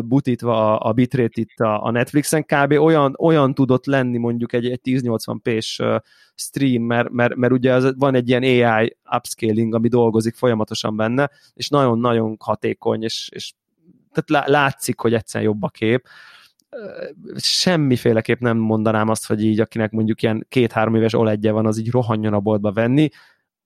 butítva a, a bitrate itt a, a Netflixen, kb. olyan, olyan tudott lenni mondjuk egy, egy 1080p-s stream, mert, mert, mert ugye az, van egy ilyen AI upscaling, ami dolgozik folyamatosan benne, és nagyon-nagyon hatékony, és, és tehát látszik, hogy egyszerűen jobb a kép semmiféleképp nem mondanám azt, hogy így akinek mondjuk ilyen két-három éves oledje van, az így rohanjon a boltba venni.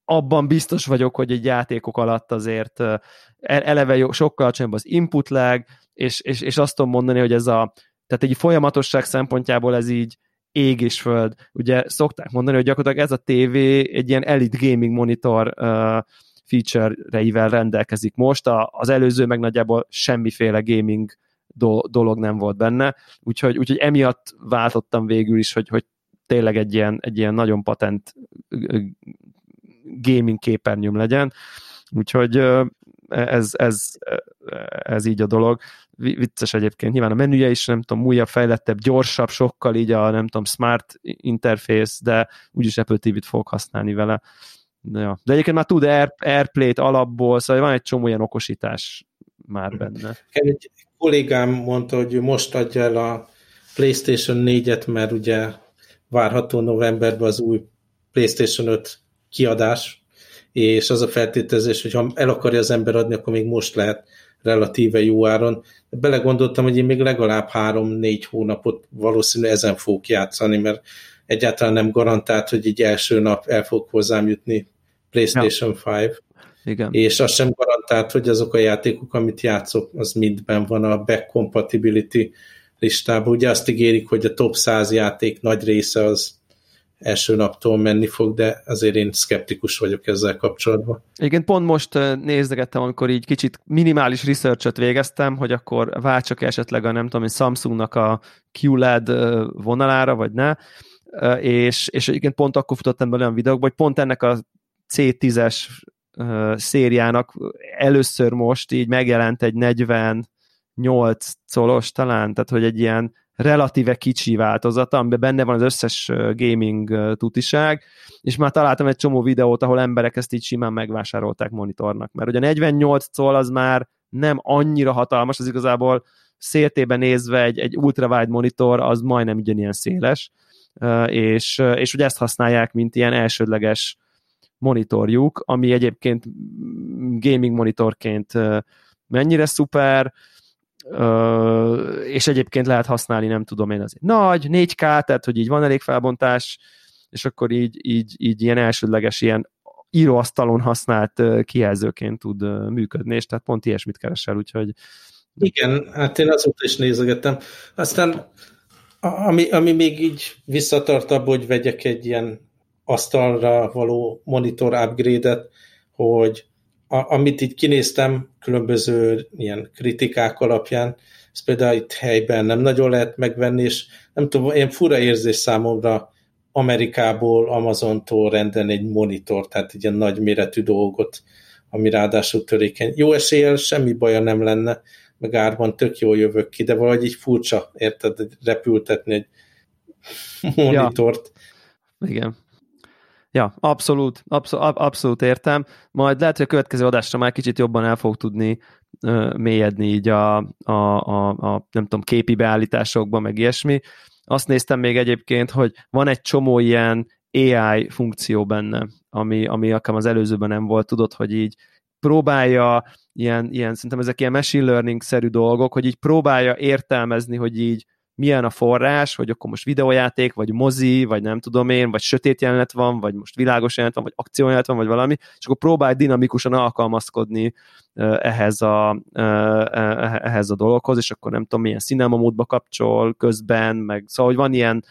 Abban biztos vagyok, hogy egy játékok alatt azért e-, eleve sokkal alacsonyabb az input lag, és, és, és azt tudom mondani, hogy ez a tehát egy folyamatosság szempontjából ez így ég és föld. Ugye szokták mondani, hogy gyakorlatilag ez a TV egy ilyen elite gaming monitor uh, feature-reivel rendelkezik most, a, az előző meg nagyjából semmiféle gaming do- dolog nem volt benne, úgyhogy, úgyhogy emiatt váltottam végül is, hogy, hogy tényleg egy ilyen, egy ilyen nagyon patent gaming képernyőm legyen, úgyhogy ez, ez, ez így a dolog. Vicces egyébként, nyilván a menüje is, nem tudom, újabb, fejlettebb, gyorsabb, sokkal így a, nem tudom, smart interface, de úgyis Apple TV-t fog használni vele. De, ja. de egyébként már tud Air, Airplay-t alapból, szóval van egy csomó ilyen okosítás már benne. Egy kollégám mondta, hogy most adja el a PlayStation 4-et, mert ugye várható novemberben az új PlayStation 5 kiadás, és az a feltételezés, hogy ha el akarja az ember adni, akkor még most lehet relatíve jó áron. Belegondoltam, hogy én még legalább három-négy hónapot valószínű ezen fogok játszani, mert egyáltalán nem garantált, hogy így első nap el fog hozzám jutni PlayStation ja. 5. Igen. És az sem garantált, hogy azok a játékok, amit játszok, az mindben van a back compatibility listában. Ugye azt ígérik, hogy a top 100 játék nagy része az első naptól menni fog, de azért én szkeptikus vagyok ezzel kapcsolatban. Igen, pont most nézdegettem, amikor így kicsit minimális researchet végeztem, hogy akkor váltsak esetleg a nem tudom, Samsungnak a QLED vonalára, vagy ne, és, és igen, pont akkor futottam be olyan videókba, hogy pont ennek a C10-es szériának. Először most így megjelent egy 48 colos talán, tehát hogy egy ilyen relatíve kicsi változata, amiben benne van az összes gaming tutiság, és már találtam egy csomó videót, ahol emberek ezt így simán megvásárolták monitornak, mert ugye 48 coll az már nem annyira hatalmas, az igazából széltében nézve egy, egy ultrawide monitor az majdnem ugyanilyen széles, és, és ugye ezt használják, mint ilyen elsődleges monitorjuk, ami egyébként gaming monitorként mennyire szuper, és egyébként lehet használni, nem tudom én, azért nagy, 4K, tehát hogy így van elég felbontás, és akkor így, így, így ilyen elsődleges, ilyen íróasztalon használt kijelzőként tud működni, és tehát pont ilyesmit keresel, úgyhogy igen, hát én azóta is nézegettem. Aztán ami, ami még így visszatart hogy vegyek egy ilyen asztalra való monitor upgrade-et, hogy a, amit így kinéztem különböző ilyen kritikák alapján, ez például itt helyben nem nagyon lehet megvenni, és nem tudom, ilyen fura érzés számomra Amerikából, Amazontól rendelni egy monitor, tehát egy ilyen nagy méretű dolgot, ami ráadásul törékeny. Jó eséllyel semmi baja nem lenne, meg árban tök jól jövök ki, de valahogy így furcsa, érted, repültetni egy monitort. Ja. Igen. Ja, abszolút, abszolút, abszolút értem. Majd lehet, hogy a következő adásra már kicsit jobban el fog tudni uh, mélyedni így a, a, a, a, nem tudom, képi beállításokban, meg ilyesmi. Azt néztem még egyébként, hogy van egy csomó ilyen AI funkció benne, ami, ami akár az előzőben nem volt, tudod, hogy így próbálja ilyen, ilyen szerintem ezek ilyen machine learning-szerű dolgok, hogy így próbálja értelmezni, hogy így milyen a forrás, hogy akkor most videójáték, vagy mozi, vagy nem tudom én, vagy sötét jelenet van, vagy most világos jelenet van, vagy akciójelenet van, vagy valami, és akkor próbálj dinamikusan alkalmazkodni ehhez a, ehhez a dologhoz, és akkor nem tudom, milyen cinema módba kapcsol közben, meg szóval, hogy van ilyen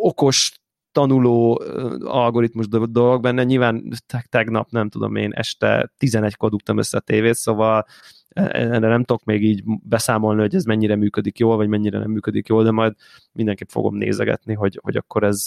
okos tanuló algoritmus dolog benne, nyilván tegnap, nem tudom én, este 11-kor dugtam össze a tévét, szóval erre nem tudok még így beszámolni, hogy ez mennyire működik jól, vagy mennyire nem működik jól, de majd mindenképp fogom nézegetni, hogy, hogy akkor ez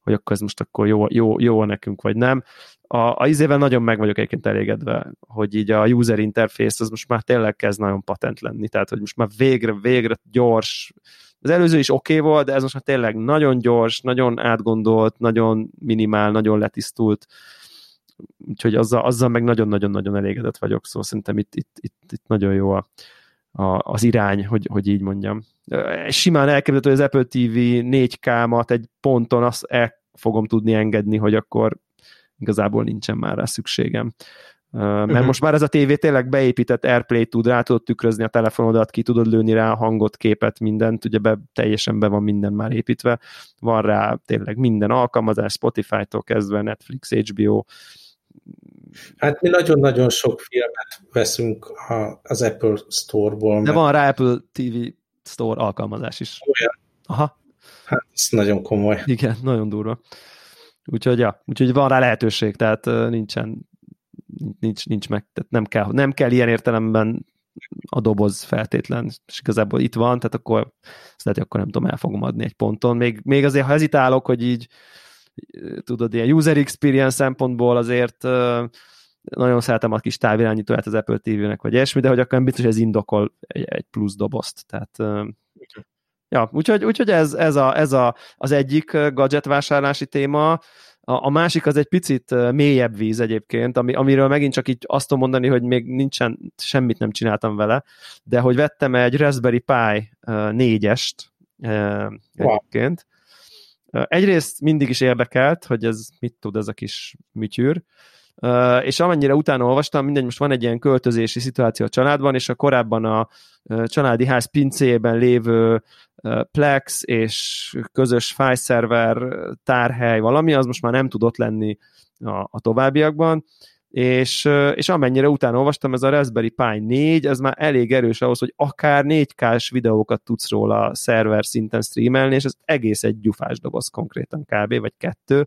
hogy akkor ez most akkor jó, jó, jó nekünk, vagy nem. A, a izével nagyon meg vagyok egyébként elégedve, hogy így a user interface az most már tényleg kezd nagyon patent lenni, tehát hogy most már végre, végre gyors, az előző is oké okay volt, de ez most már tényleg nagyon gyors, nagyon átgondolt, nagyon minimál, nagyon letisztult, úgyhogy azzal, azzal meg nagyon-nagyon-nagyon elégedett vagyok, szóval szerintem itt, itt, itt, itt nagyon jó a, a, az irány, hogy, hogy így mondjam. Simán elképzelhető, hogy az Apple TV 4K-mat egy ponton azt el fogom tudni engedni, hogy akkor igazából nincsen már rá szükségem. Mert uh-huh. most már ez a tévé tényleg beépített Airplay tud, rá tudod tükrözni a telefonodat, ki tudod lőni rá a hangot, képet, mindent, ugye be, teljesen be van minden már építve. Van rá tényleg minden alkalmazás, Spotify-tól kezdve, Netflix, HBO, Hát mi nagyon-nagyon sok filmet veszünk az Apple Store-ból. De van rá Apple TV Store alkalmazás is. Olyan. Aha. Hát ez nagyon komoly. Igen, nagyon durva. Úgyhogy, ja, úgyhogy van rá lehetőség, tehát nincsen, nincs, nincs meg, tehát nem kell, nem kell ilyen értelemben a doboz feltétlen, és igazából itt van, tehát akkor lehet, hogy akkor nem tudom, el fogom adni egy ponton. Még, még azért hezitálok, hogy így tudod, ilyen user experience szempontból azért nagyon szeretem a kis távirányítóját az Apple TV-nek, vagy ilyesmi, de hogy akkor nem biztos, hogy ez indokol egy, egy plusz dobozt. Tehát, ja, úgyhogy, úgyhogy ez, ez, a, ez a, az egyik gadget vásárlási téma. A, a másik az egy picit mélyebb víz egyébként, ami, amiről megint csak így azt tudom mondani, hogy még nincsen, semmit nem csináltam vele, de hogy vettem egy Raspberry Pi 4-est egyébként. Egyrészt mindig is érdekelt, hogy ez mit tud ez a kis műtyűr, és amennyire utána olvastam, mindegy, most van egy ilyen költözési szituáció a családban, és a korábban a családi ház pincéjében lévő Plex és közös file tárhely valami, az most már nem tudott lenni a, a továbbiakban, és, és amennyire utána olvastam, ez a Raspberry Pi 4, ez már elég erős ahhoz, hogy akár 4K-s videókat tudsz róla szerver szinten streamelni, és ez egész egy gyufás doboz konkrétan kb. vagy kettő.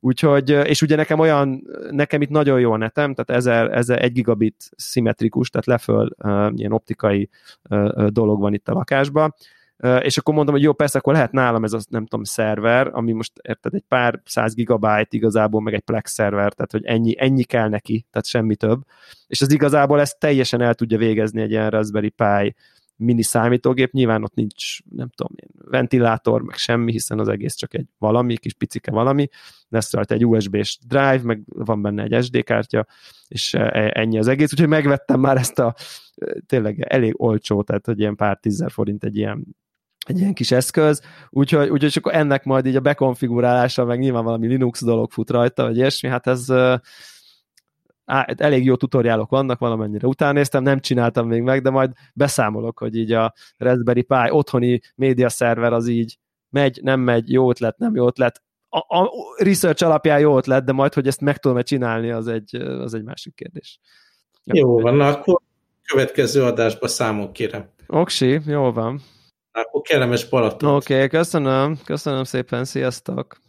Úgyhogy, és ugye nekem olyan, nekem itt nagyon jó a netem, tehát ez, ez egy gigabit szimmetrikus, tehát leföl uh, ilyen optikai uh, dolog van itt a lakásban, és akkor mondom, hogy jó, persze, akkor lehet nálam ez a, nem tudom, szerver, ami most, érted, egy pár száz gigabyte igazából, meg egy Plex szerver, tehát hogy ennyi, ennyi kell neki, tehát semmi több. És az igazából ezt teljesen el tudja végezni egy ilyen Raspberry Pi mini számítógép, nyilván ott nincs, nem tudom én, ventilátor, meg semmi, hiszen az egész csak egy valami, kis picike valami, lesz rajta egy USB-s drive, meg van benne egy SD kártya, és e, ennyi az egész, úgyhogy megvettem már ezt a tényleg elég olcsó, tehát hogy ilyen pár tízzer forint egy ilyen egy ilyen kis eszköz, úgyhogy, úgyhogy csak ennek majd így a bekonfigurálása, meg nyilván valami Linux dolog fut rajta, vagy ilyesmi, hát ez á, elég jó tutoriálok vannak, valamennyire utána néztem, nem csináltam még meg, de majd beszámolok, hogy így a Raspberry Pi otthoni média szerver az így megy, nem megy, jó ötlet, nem jó ötlet, a, a research alapján jó ötlet, de majd, hogy ezt meg tudom-e csinálni, az egy, az egy másik kérdés. Jó van, na akkor következő adásba számok kérem. Oksi, jó van. Akkor kellemes Balaton. Oké, okay, köszönöm, köszönöm szépen, sziasztok!